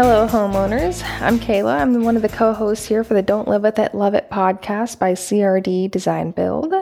Hello, homeowners. I'm Kayla. I'm one of the co hosts here for the Don't Live With It, Love It podcast by CRD Design Build.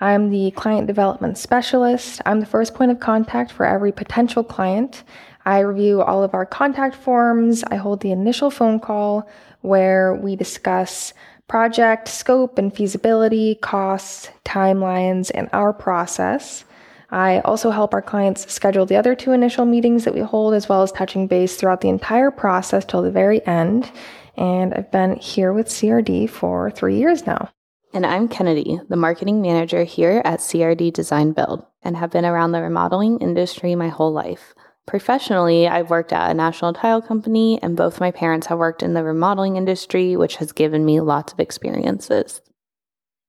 I'm the client development specialist. I'm the first point of contact for every potential client. I review all of our contact forms. I hold the initial phone call where we discuss project scope and feasibility, costs, timelines, and our process. I also help our clients schedule the other two initial meetings that we hold, as well as touching base throughout the entire process till the very end. And I've been here with CRD for three years now. And I'm Kennedy, the marketing manager here at CRD Design Build, and have been around the remodeling industry my whole life. Professionally, I've worked at a national tile company, and both my parents have worked in the remodeling industry, which has given me lots of experiences.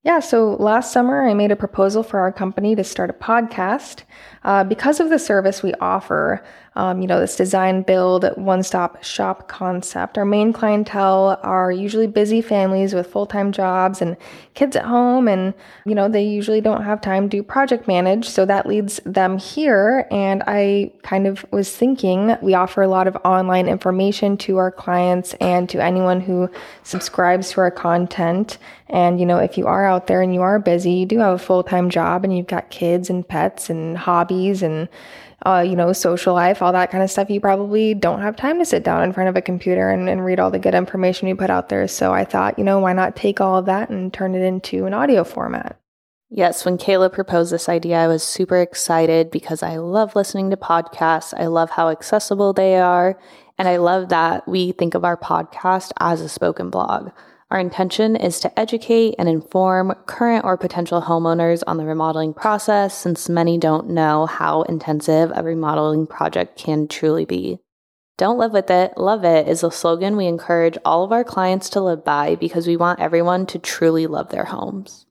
Yeah, so last summer I made a proposal for our company to start a podcast. Uh, because of the service we offer, um, you know, this design build one stop shop concept, our main clientele are usually busy families with full time jobs and kids at home, and, you know, they usually don't have time to project manage. So that leads them here. And I kind of was thinking we offer a lot of online information to our clients and to anyone who subscribes to our content. And, you know, if you are out there and you are busy, you do have a full time job and you've got kids and pets and hobbies and, uh, you know, social life, all that kind of stuff, you probably don't have time to sit down in front of a computer and, and read all the good information we put out there. So I thought, you know, why not take all of that and turn it into an audio format? Yes, when Kayla proposed this idea, I was super excited because I love listening to podcasts. I love how accessible they are. And I love that we think of our podcast as a spoken blog. Our intention is to educate and inform current or potential homeowners on the remodeling process since many don't know how intensive a remodeling project can truly be. Don't live with it, love it is a slogan we encourage all of our clients to live by because we want everyone to truly love their homes.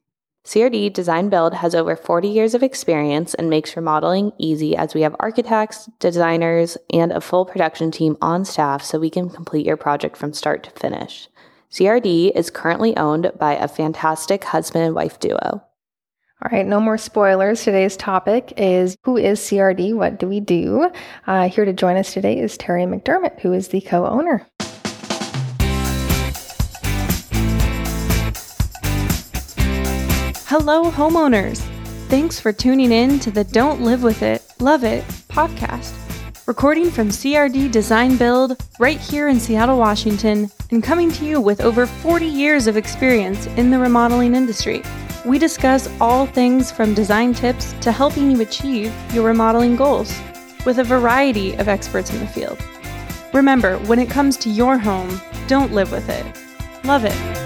CRD Design Build has over 40 years of experience and makes remodeling easy as we have architects, designers, and a full production team on staff so we can complete your project from start to finish. CRD is currently owned by a fantastic husband and wife duo. All right, no more spoilers. Today's topic is Who is CRD? What do we do? Uh, here to join us today is Teri McDermott, who is the co owner. Hello, homeowners. Thanks for tuning in to the Don't Live With It, Love It podcast recording from CRD Design Build right here in Seattle, Washington, and coming to you with over 40 years of experience in the remodeling industry. We discuss all things from design tips to helping you achieve your remodeling goals with a variety of experts in the field. Remember, when it comes to your home, don't live with it, love it.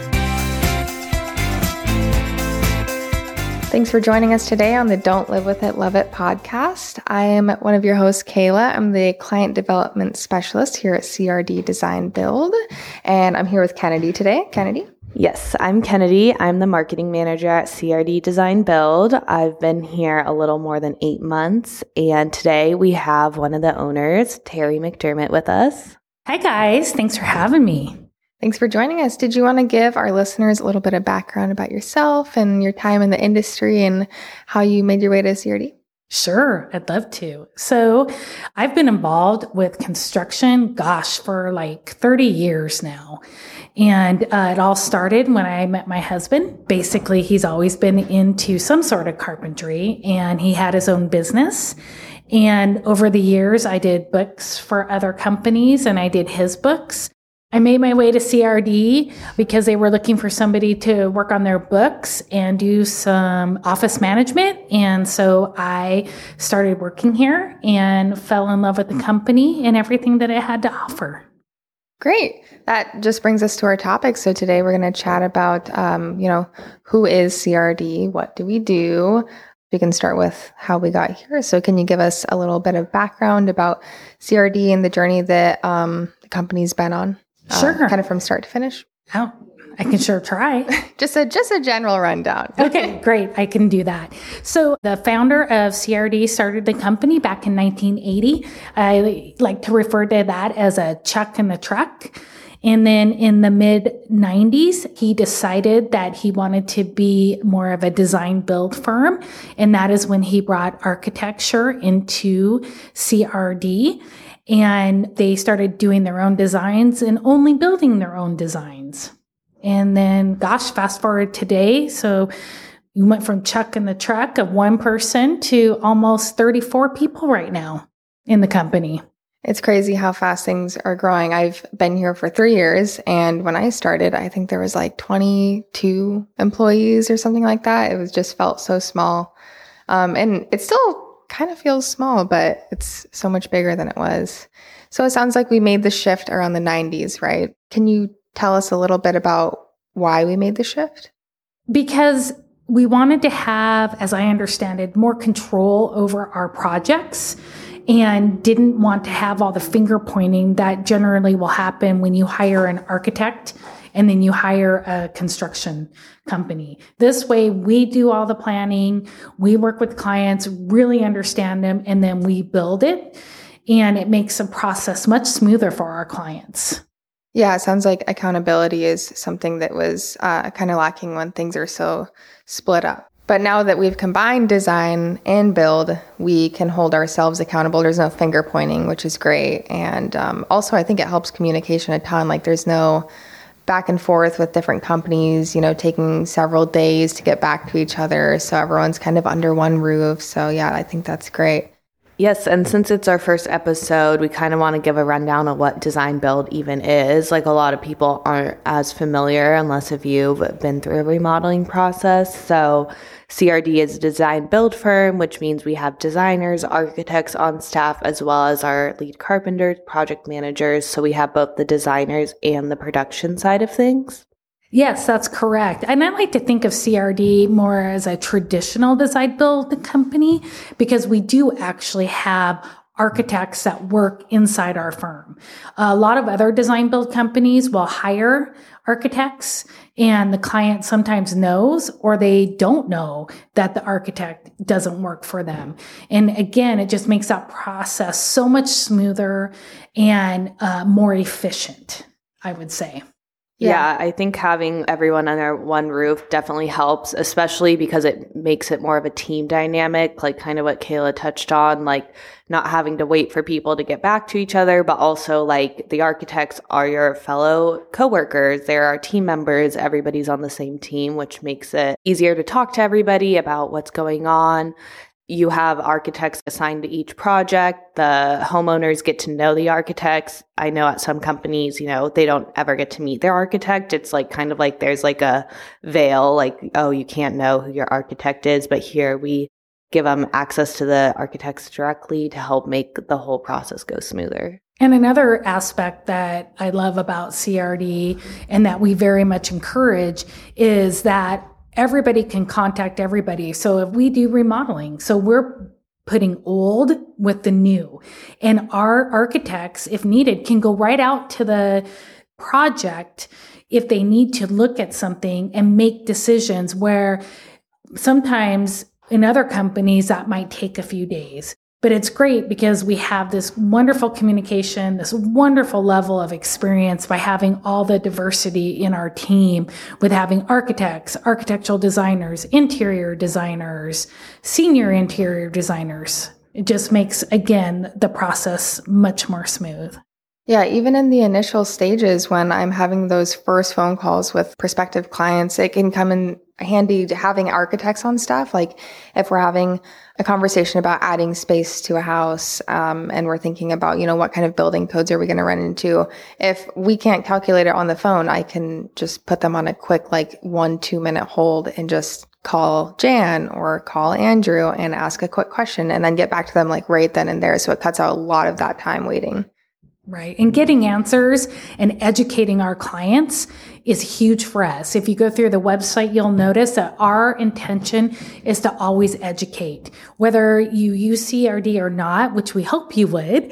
Thanks for joining us today on the Don't Live With It, Love It podcast. I am one of your hosts, Kayla. I'm the client development specialist here at CRD Design Build, and I'm here with Kennedy today. Kennedy? Yes, I'm Kennedy. I'm the marketing manager at CRD Design Build. I've been here a little more than eight months, and today we have one of the owners, Teri McDermott, with us. Hi, guys. Thanks for having me. Thanks for joining us. Did you want to give our listeners a little bit of background about yourself and your time in the industry and how you made your way to CRD? Sure, I'd love to. So, I've been involved with construction, gosh, for like 30 years now. And uh, it all started when I met my husband. Basically, he's always been into some sort of carpentry and he had his own business. And over the years, I did books for other companies and I did his books. I made my way to CRD because they were looking for somebody to work on their books and do some office management. And so I started working here and fell in love with the company and everything that it had to offer. Great. That just brings us to our topic. So today we're going to chat about, um, you know, who is CRD? What do we do? We can start with how we got here. So can you give us a little bit of background about CRD and the journey that um, the company's been on? Uh, sure. Uh, kind of from start to finish. Oh, I can sure try. just a just a general rundown. okay, great. I can do that. So the founder of CRD started the company back in 1980. I like to refer to that as a chuck in the truck. And then in the mid 90s, he decided that he wanted to be more of a design build firm. And that is when he brought architecture into CRD. And they started doing their own designs and only building their own designs. And then, gosh, fast forward today. So we went from Chuck in the truck of one person to almost 34 people right now in the company. It's crazy how fast things are growing. I've been here for three years, and when I started, I think there was like 22 employees or something like that. It was just felt so small, um, and it's still kind of feels small, but it's so much bigger than it was. So it sounds like we made the shift around the 90s, right? Can you tell us a little bit about why we made the shift? Because we wanted to have, as I understand it, more control over our projects and didn't want to have all the finger pointing that generally will happen when you hire an architect and then you hire a construction company. This way, we do all the planning, we work with clients, really understand them, and then we build it. And it makes the process much smoother for our clients. Yeah, it sounds like accountability is something that was uh, kind of lacking when things are so split up. But now that we've combined design and build, we can hold ourselves accountable. There's no finger pointing, which is great. And um, also, I think it helps communication a ton. Like, there's no back and forth with different companies, you know, taking several days to get back to each other. So everyone's kind of under one roof. So, yeah, I think that's great. Yes, and since it's our first episode, we kind of want to give a rundown of what design build even is. Like a lot of people aren't as familiar unless if you've been through a remodeling process. So CRD is a design build firm, which means we have designers, architects on staff, as well as our lead carpenters, project managers. So we have both the designers and the production side of things. Yes, that's correct. And I like to think of CRD more as a traditional design build company because we do actually have architects that work inside our firm. A lot of other design build companies will hire architects and the client sometimes knows or they don't know that the architect doesn't work for them. And again, it just makes that process so much smoother and uh, more efficient, I would say. Yeah. yeah. I think having everyone under one roof definitely helps, especially because it makes it more of a team dynamic, like kind of what Kayla touched on, like not having to wait for people to get back to each other, but also like the architects are your fellow coworkers. They're our team members. Everybody's on the same team, which makes it easier to talk to everybody about what's going on you have architects assigned to each project. The homeowners get to know the architects. I know at some companies, you know, they don't ever get to meet their architect. It's like kind of like there's like a veil, like, oh, you can't know who your architect is. But here we give them access to the architects directly to help make the whole process go smoother. And another aspect that I love about CRD and that we very much encourage is that everybody can contact everybody. So if we do remodeling, so we're putting old with the new and our architects, if needed, can go right out to the project if they need to look at something and make decisions where sometimes in other companies that might take a few days. But it's great because we have this wonderful communication, this wonderful level of experience by having all the diversity in our team with having architects, architectural designers, interior designers, senior interior designers. It just makes, again, the process much more smooth. Yeah, even in the initial stages when I'm having those first phone calls with prospective clients, it can come in handy having architects on staff. Like if we're having a conversation about adding space to a house, um, and we're thinking about, you know, what kind of building codes are we going to run into? If we can't calculate it on the phone, I can just put them on a quick, like one, two minute hold and just call Jan or call Andrew and ask a quick question and then get back to them like right then and there. So it cuts out a lot of that time waiting. Right. And getting answers and educating our clients is huge for us. If you go through the website, you'll notice that our intention is to always educate. Whether you use CRD or not, which we hope you would,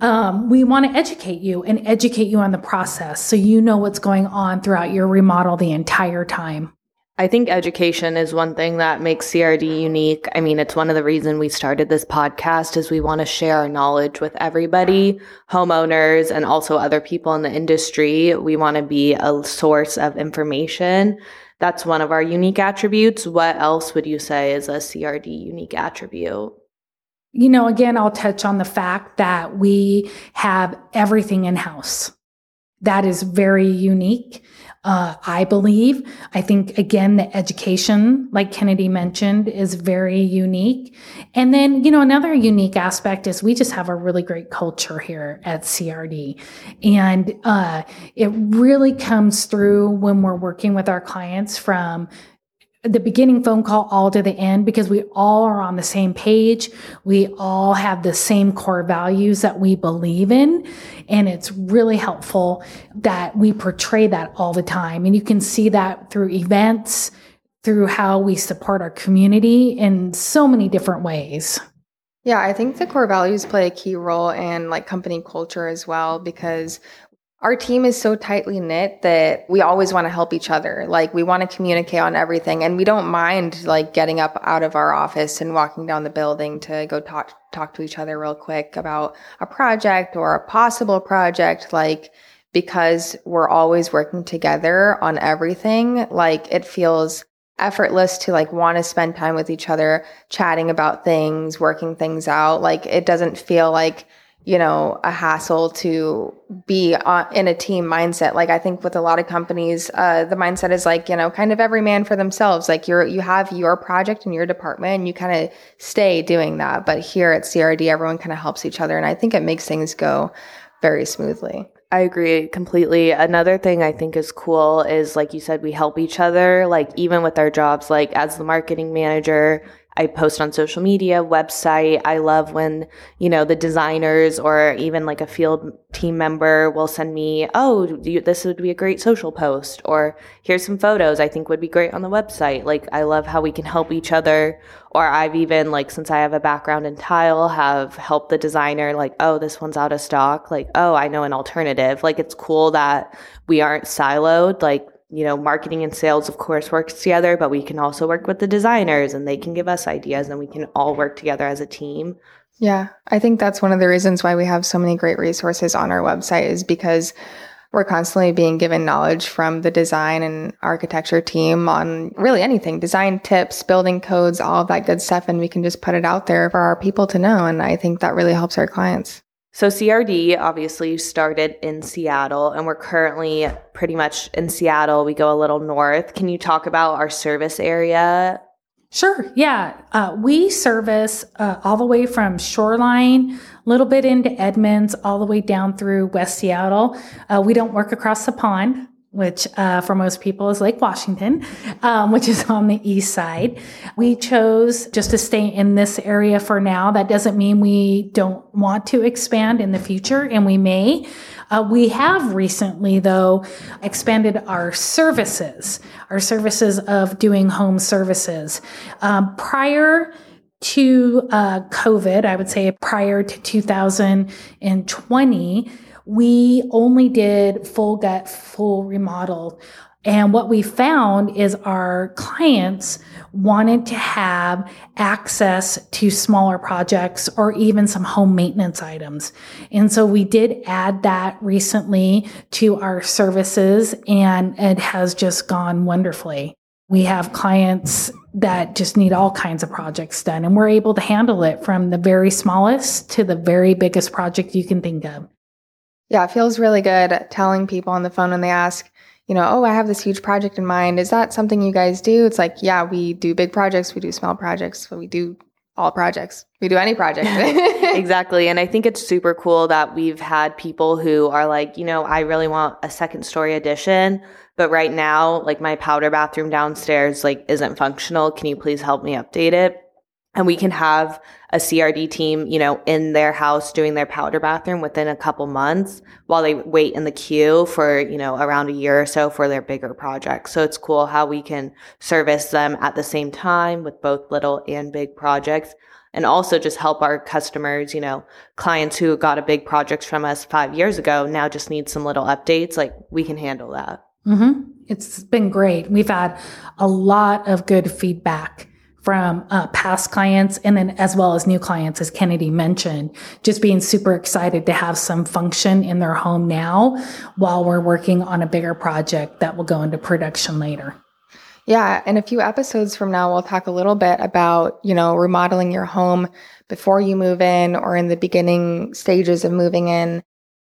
um, we want to educate you and educate you on the process so you know what's going on throughout your remodel the entire time. I think education is one thing that makes CRD unique. I mean, it's one of the reasons we started this podcast is we want to share our knowledge with everybody, homeowners and also other people in the industry. We want to be a source of information. That's one of our unique attributes. What else would you say is a CRD unique attribute? you know, again, I'll touch on the fact that we have everything in house. That is very unique. Uh, I believe. I think again, the education, like Kennedy mentioned, is very unique. And then, you know, another unique aspect is we just have a really great culture here at CRD. And, uh, it really comes through when we're working with our clients from the beginning phone call all to the end because we all are on the same page. We all have the same core values that we believe in. And it's really helpful that we portray that all the time. And you can see that through events, through how we support our community in so many different ways. Yeah, I think the core values play a key role in like company culture as well because our team is so tightly knit that we always want to help each other. Like we want to communicate on everything and we don't mind like getting up out of our office and walking down the building to go talk talk to each other real quick about a project or a possible project like because we're always working together on everything. Like it feels effortless to like want to spend time with each other, chatting about things, working things out. Like it doesn't feel like you know, a hassle to be in a team mindset. Like I think with a lot of companies, uh, the mindset is like, you know, kind of every man for themselves. Like you're, you have your project in your department and you kind of stay doing that. But here at CRD, everyone kind of helps each other. And I think it makes things go very smoothly. I agree completely. Another thing I think is cool is like you said, we help each other, like even with our jobs, like as the marketing manager, I post on social media, website. I love when, you know, the designers or even like a field team member will send me, oh, you, this would be a great social post or here's some photos I think would be great on the website. Like, I love how we can help each other. Or I've even, like, since I have a background in tile, have helped the designer, like, oh, this one's out of stock. Like, oh, I know an alternative. Like, it's cool that we aren't siloed. Like, you know, marketing and sales, of course, works together, but we can also work with the designers and they can give us ideas and we can all work together as a team. Yeah, I think that's one of the reasons why we have so many great resources on our website is because we're constantly being given knowledge from the design and architecture team on really anything design tips, building codes, all of that good stuff. And we can just put it out there for our people to know. And I think that really helps our clients. So CRD obviously started in Seattle and we're currently pretty much in Seattle. We go a little north. Can you talk about our service area? Sure. Yeah. Uh, we service uh, all the way from Shoreline, a little bit into Edmonds, all the way down through West Seattle. Uh, we don't work across the pond which uh, for most people is Lake Washington, um, which is on the east side. We chose just to stay in this area for now. That doesn't mean we don't want to expand in the future, and we may. Uh, we have recently, though, expanded our services, our services of doing home services. Um, prior to uh, COVID, I would say prior to 2020, we only did full gut, full remodel. And what we found is our clients wanted to have access to smaller projects or even some home maintenance items. And so we did add that recently to our services and it has just gone wonderfully. We have clients that just need all kinds of projects done and we're able to handle it from the very smallest to the very biggest project you can think of. Yeah, it feels really good telling people on the phone when they ask, you know, oh, I have this huge project in mind. Is that something you guys do? It's like, yeah, we do big projects, we do small projects, but we do all projects. We do any project. exactly. And I think it's super cool that we've had people who are like, you know, I really want a second story addition, but right now, like my powder bathroom downstairs like isn't functional. Can you please help me update it? And we can have a CRD team, you know, in their house doing their powder bathroom within a couple months while they wait in the queue for, you know, around a year or so for their bigger projects. So it's cool how we can service them at the same time with both little and big projects and also just help our customers, you know, clients who got a big project from us five years ago now just need some little updates. Like we can handle that. Mm-hmm. It's been great. We've had a lot of good feedback from uh, past clients and then as well as new clients, as Kennedy mentioned, just being super excited to have some function in their home now while we're working on a bigger project that will go into production later. Yeah, in a few episodes from now, we'll talk a little bit about, you know, remodeling your home before you move in or in the beginning stages of moving in.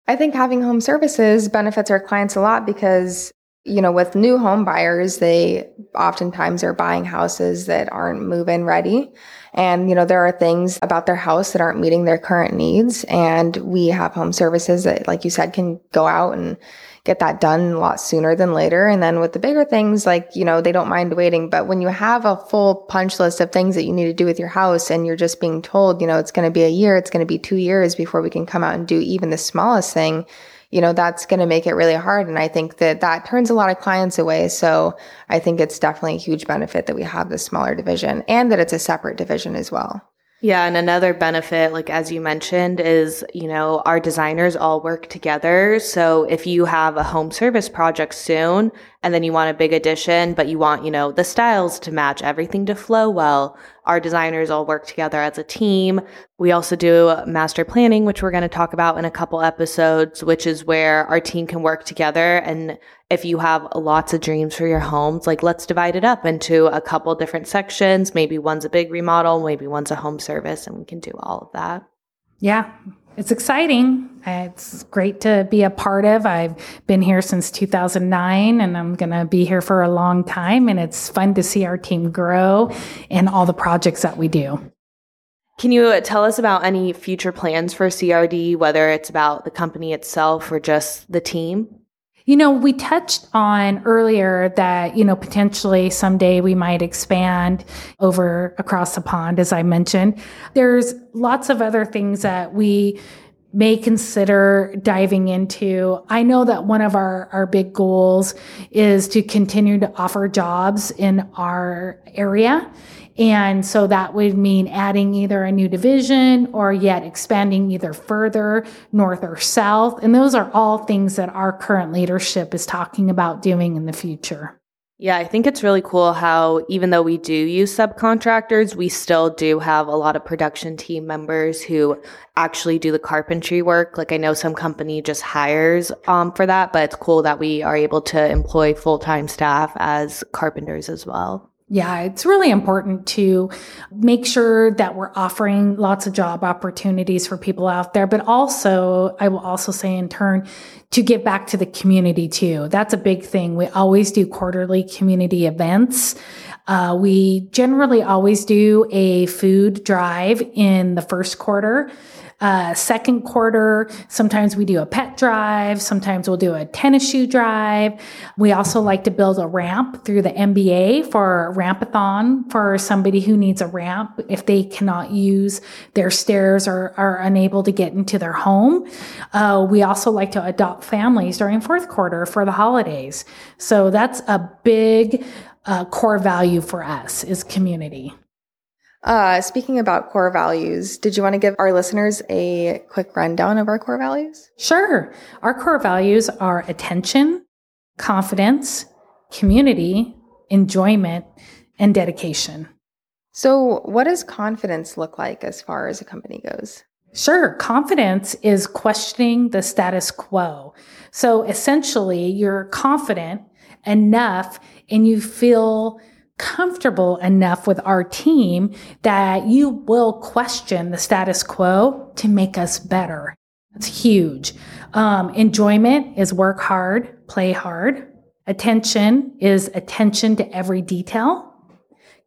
I think having home services benefits our clients a lot because, you know, with new home buyers, they oftentimes are buying houses that aren't move in ready. And, you know, there are things about their house that aren't meeting their current needs. And we have home services that, like you said, can go out and get that done a lot sooner than later. And then with the bigger things, like, you know, they don't mind waiting. But when you have a full punch list of things that you need to do with your house and you're just being told, you know, it's going to be a year, it's going to be two years before we can come out and do even the smallest thing, you know, that's going to make it really hard. And I think that that turns a lot of clients away. So I think it's definitely a huge benefit that we have this smaller division and that it's a separate division as well. Yeah, and another benefit, like as you mentioned, is, you know, our designers all work together. So if you have a home service project soon and then you want a big addition, but you want, you know, the styles to match, everything to flow well, our designers all work together as a team. We also do master planning, which we're going to talk about in a couple episodes, which is where our team can work together. And if you have lots of dreams for your homes, like let's divide it up into a couple different sections. Maybe one's a big remodel, maybe one's a home service, and we can do all of that. Yeah, it's exciting. It's great to be a part of. I've been here since 2009 and I'm going to be here for a long time. And it's fun to see our team grow and all the projects that we do. Can you uh, tell us about any future plans for CRD, whether it's about the company itself or just the team? You know, we touched on earlier that, you know, potentially someday we might expand over across the pond, as I mentioned. There's lots of other things that we may consider diving into. I know that one of our, our big goals is to continue to offer jobs in our area. And so that would mean adding either a new division or yet expanding either further north or south. And those are all things that our current leadership is talking about doing in the future. Yeah, I think it's really cool how even though we do use subcontractors, we still do have a lot of production team members who actually do the carpentry work. Like I know some company just hires um, for that, but it's cool that we are able to employ full-time staff as carpenters as well. Yeah, it's really important to make sure that we're offering lots of job opportunities for people out there, but also, I will also say in turn, to give back to the community too. That's a big thing. We always do quarterly community events. Uh, we generally always do a food drive in the first quarter. Uh, second quarter, sometimes we do a pet drive. Sometimes we'll do a tennis shoe drive. We also like to build a ramp through the MBA for a rampathon for somebody who needs a ramp if they cannot use their stairs or are unable to get into their home. Uh, we also like to adopt families during fourth quarter for the holidays. So that's a big uh, core value for us is community. Uh, speaking about core values, did you want to give our listeners a quick rundown of our core values? Sure. Our core values are attention, confidence, community, enjoyment, and dedication. So, what does confidence look like as far as a company goes? Sure. Confidence is questioning the status quo. So essentially, you're confident enough and you feel comfortable enough with our team that you will question the status quo to make us better. That's huge. Um, enjoyment is work hard, play hard. Attention is attention to every detail.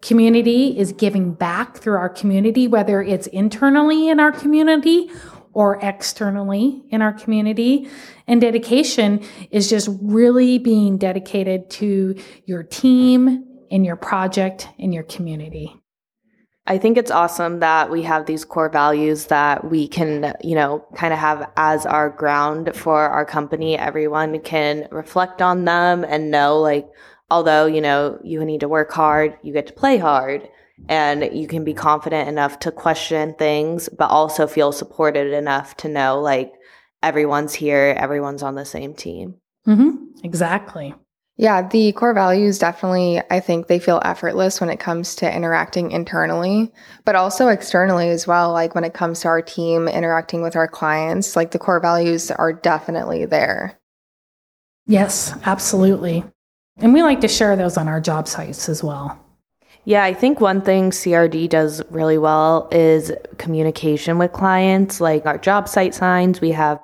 Community is giving back through our community, whether it's internally in our community or externally in our community. And dedication is just really being dedicated to your team, in your project, in your community. I think it's awesome that we have these core values that we can, you know, kind of have as our ground for our company. Everyone can reflect on them and know, like, although, you know, you need to work hard, you get to play hard and you can be confident enough to question things, but also feel supported enough to know, like, everyone's here, everyone's on the same team. Mm-hmm. Exactly. Yeah, the core values definitely, I think they feel effortless when it comes to interacting internally, but also externally as well. Like when it comes to our team interacting with our clients, like the core values are definitely there. Yes, absolutely. And we like to share those on our job sites as well. Yeah, I think one thing CRD does really well is communication with clients. Like our job site signs, we have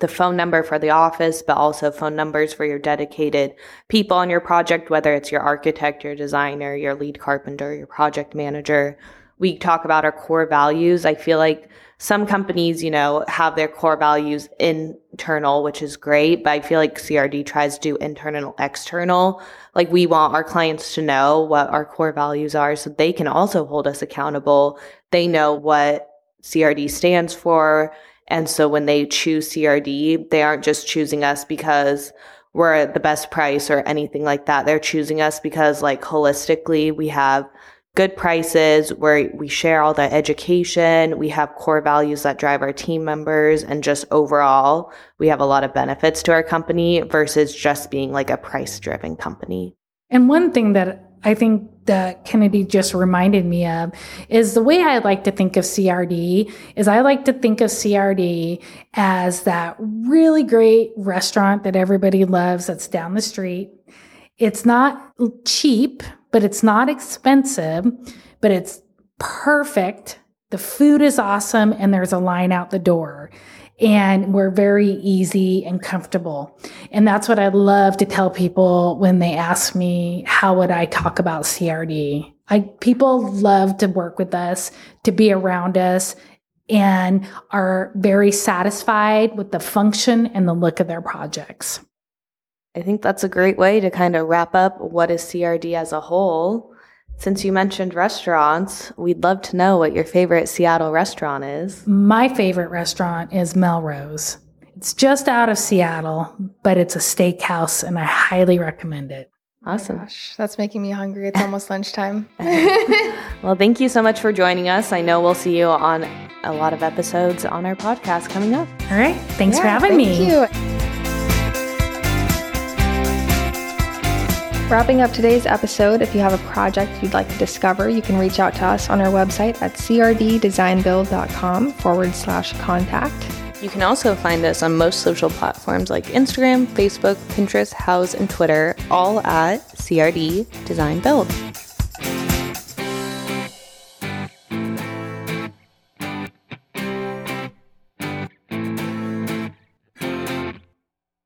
the phone number for the office, but also phone numbers for your dedicated people on your project, whether it's your architect, your designer, your lead carpenter, your project manager. We talk about our core values. I feel like some companies, you know, have their core values internal, which is great, but I feel like CRD tries to do internal, external. Like we want our clients to know what our core values are so they can also hold us accountable. They know what CRD stands for. And so when they choose CRD, they aren't just choosing us because we're at the best price or anything like that. They're choosing us because like holistically we have good prices where we share all the education. We have core values that drive our team members and just overall, we have a lot of benefits to our company versus just being like a price driven company. And one thing that I think that Kennedy just reminded me of is the way I like to think of CRD is I like to think of CRD as that really great restaurant that everybody loves that's down the street. It's not cheap, but it's not expensive, but it's perfect. The food is awesome and there's a line out the door. And we're very easy and comfortable. And that's what I love to tell people when they ask me, how would I talk about CRD? I, people love to work with us, to be around us, and are very satisfied with the function and the look of their projects. I think that's a great way to kind of wrap up what is CRD as a whole. Since you mentioned restaurants, we'd love to know what your favorite Seattle restaurant is. My favorite restaurant is Melrose. It's just out of Seattle, but it's a steakhouse and I highly recommend it. Awesome. Oh gosh, that's making me hungry. It's almost lunchtime. well, thank you so much for joining us. I know we'll see you on a lot of episodes on our podcast coming up. All right. Thanks Yeah, for having thank me. you. Wrapping up today's episode, if you have a project you'd like to discover, you can reach out to us on our website at crddesignbuild.com forward slash contact. You can also find us on most social platforms like Instagram, Facebook, Pinterest, Houzz, and Twitter, all at CRD Design Build.